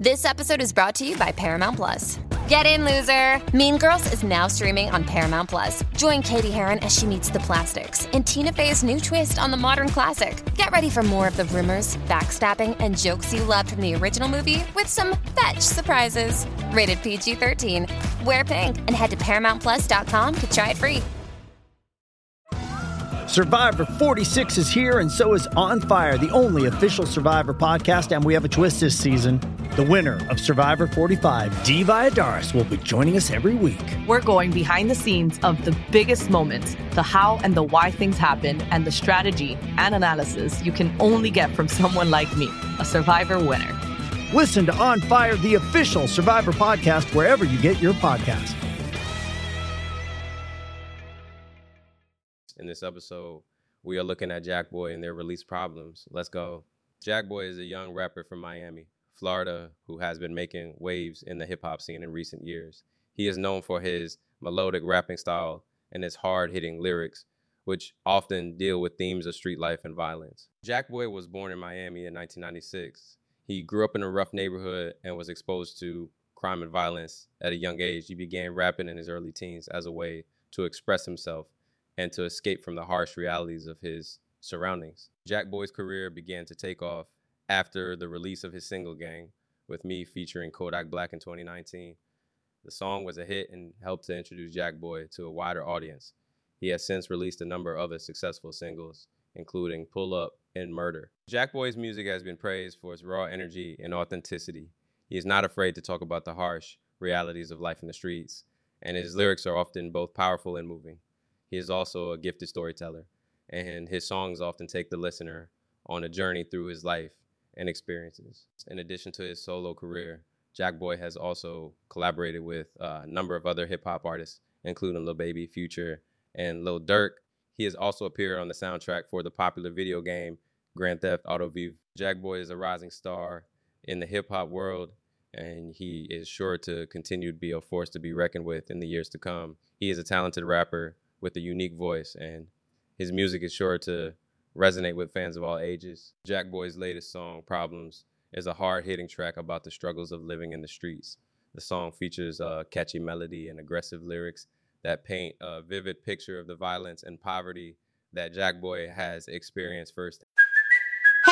This episode is brought to you by Paramount Plus. Get in, loser! Mean Girls is now streaming on Paramount Plus. Join Cady Heron as she meets the plastics in Tina Fey's new twist on the modern classic. Get ready for more of the rumors, backstabbing, and jokes you loved from the original movie with some fetch surprises. Rated PG 13. Wear pink and head to ParamountPlus.com to try it free. Survivor 46 is here, and so is On Fire, the only official Survivor podcast. And we have a twist this season. The winner of Survivor 45, Dee Valladares, will be joining us every week. We're going behind the scenes of the biggest moments, the how and the why things happen, and the strategy and analysis you can only get from someone like me, a Survivor winner. Listen to On Fire, the official Survivor podcast, wherever you get your podcast. In this episode, we are looking at Jackboy and their release problems. Let's go. Jackboy is a young rapper from Miami, Florida, who has been making waves in the hip hop scene in recent years. He is known for his melodic rapping style and his hard hitting lyrics, which often deal with themes of street life and violence. Jackboy was born in Miami in 1996. He grew up in a rough neighborhood and was exposed to crime and violence at a young age. He began rapping in his early teens as a way to express himself and to escape from the harsh realities of his surroundings. Jackboy's career began to take off after the release of his single Gang, with me featuring Kodak Black in 2019. The song was a hit and helped to introduce Jackboy to a wider audience. He has since released a number of other successful singles, including Pull Up and Murder. Jackboy's music has been praised for its raw energy and authenticity. He is not afraid to talk about the harsh realities of life in the streets, and his lyrics are often both powerful and moving. He is also a gifted storyteller, and his songs often take the listener on a journey through his life and experiences. In addition to his solo career, Jackboy has also collaborated with uh, a number of other hip hop artists, including Lil Baby, Future, and Lil Durk. He has also appeared on the soundtrack for the popular video game Grand Theft Auto V. Jackboy is a rising star in the hip hop world, and he is sure to continue to be a force to be reckoned with in the years to come. He is a talented rapper with a unique voice, and his music is sure to resonate with fans of all ages. Jackboy's latest song, Problems, is a hard hitting track about the struggles of living in the streets. The song features a catchy melody and aggressive lyrics that paint a vivid picture of the violence and poverty that Jackboy has experienced first.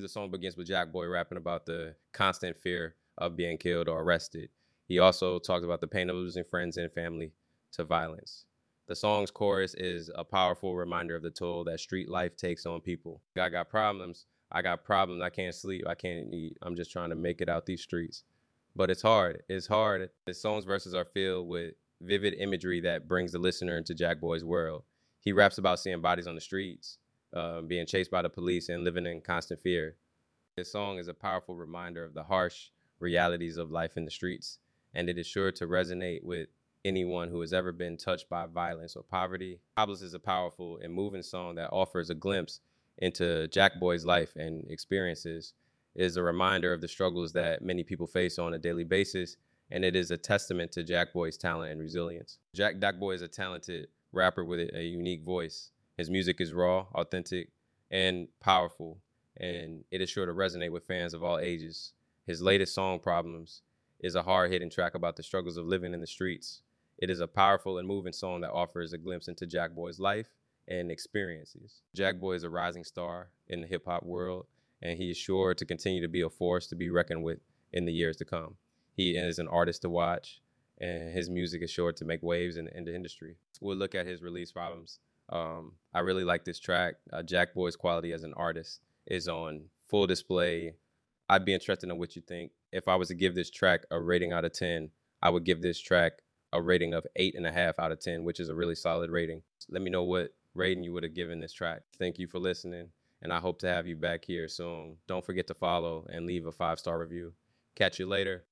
The song begins with Jackboy rapping about the constant fear of being killed or arrested. He also talks about the pain of losing friends and family to violence. The song's chorus is a powerful reminder of the toll that street life takes on people. I got problems. I got problems. I can't sleep. I can't eat. I'm just trying to make it out these streets. But it's hard. It's hard. The song's verses are filled with vivid imagery that brings the listener into Jackboy's world. He raps about seeing bodies on the streets, uh, being chased by the police, and living in constant fear. This song is a powerful reminder of the harsh realities of life in the streets, and it is sure to resonate with anyone who has ever been touched by violence or poverty. Problems is a powerful and moving song that offers a glimpse into Jackboy's life and experiences. It is a reminder of the struggles that many people face on a daily basis, and it is a testament to Jackboy's talent and resilience. Jack Jackboy is a talented rapper with a unique voice. His music is raw, authentic, and powerful, and it is sure to resonate with fans of all ages. His latest song, Problems, is a hard hitting track about the struggles of living in the streets. It is a powerful and moving song that offers a glimpse into Jackboy's life and experiences. Jackboy is a rising star in the hip hop world, and he is sure to continue to be a force to be reckoned with in the years to come. He is an artist to watch, and his music is sure to make waves in, in the industry. We'll look at his release problems. Um, I really like this track. Uh, Jackboy's quality as an artist is on full display. I'd be interested in what you think. If I was to give this track a rating out of 10, I would give this track a rating of eight and a half out of 10, which is a really solid rating. Let me know what rating you would have given this track. Thank you for listening, and I hope to have you back here soon. Don't forget to follow and leave a five star review. Catch you later.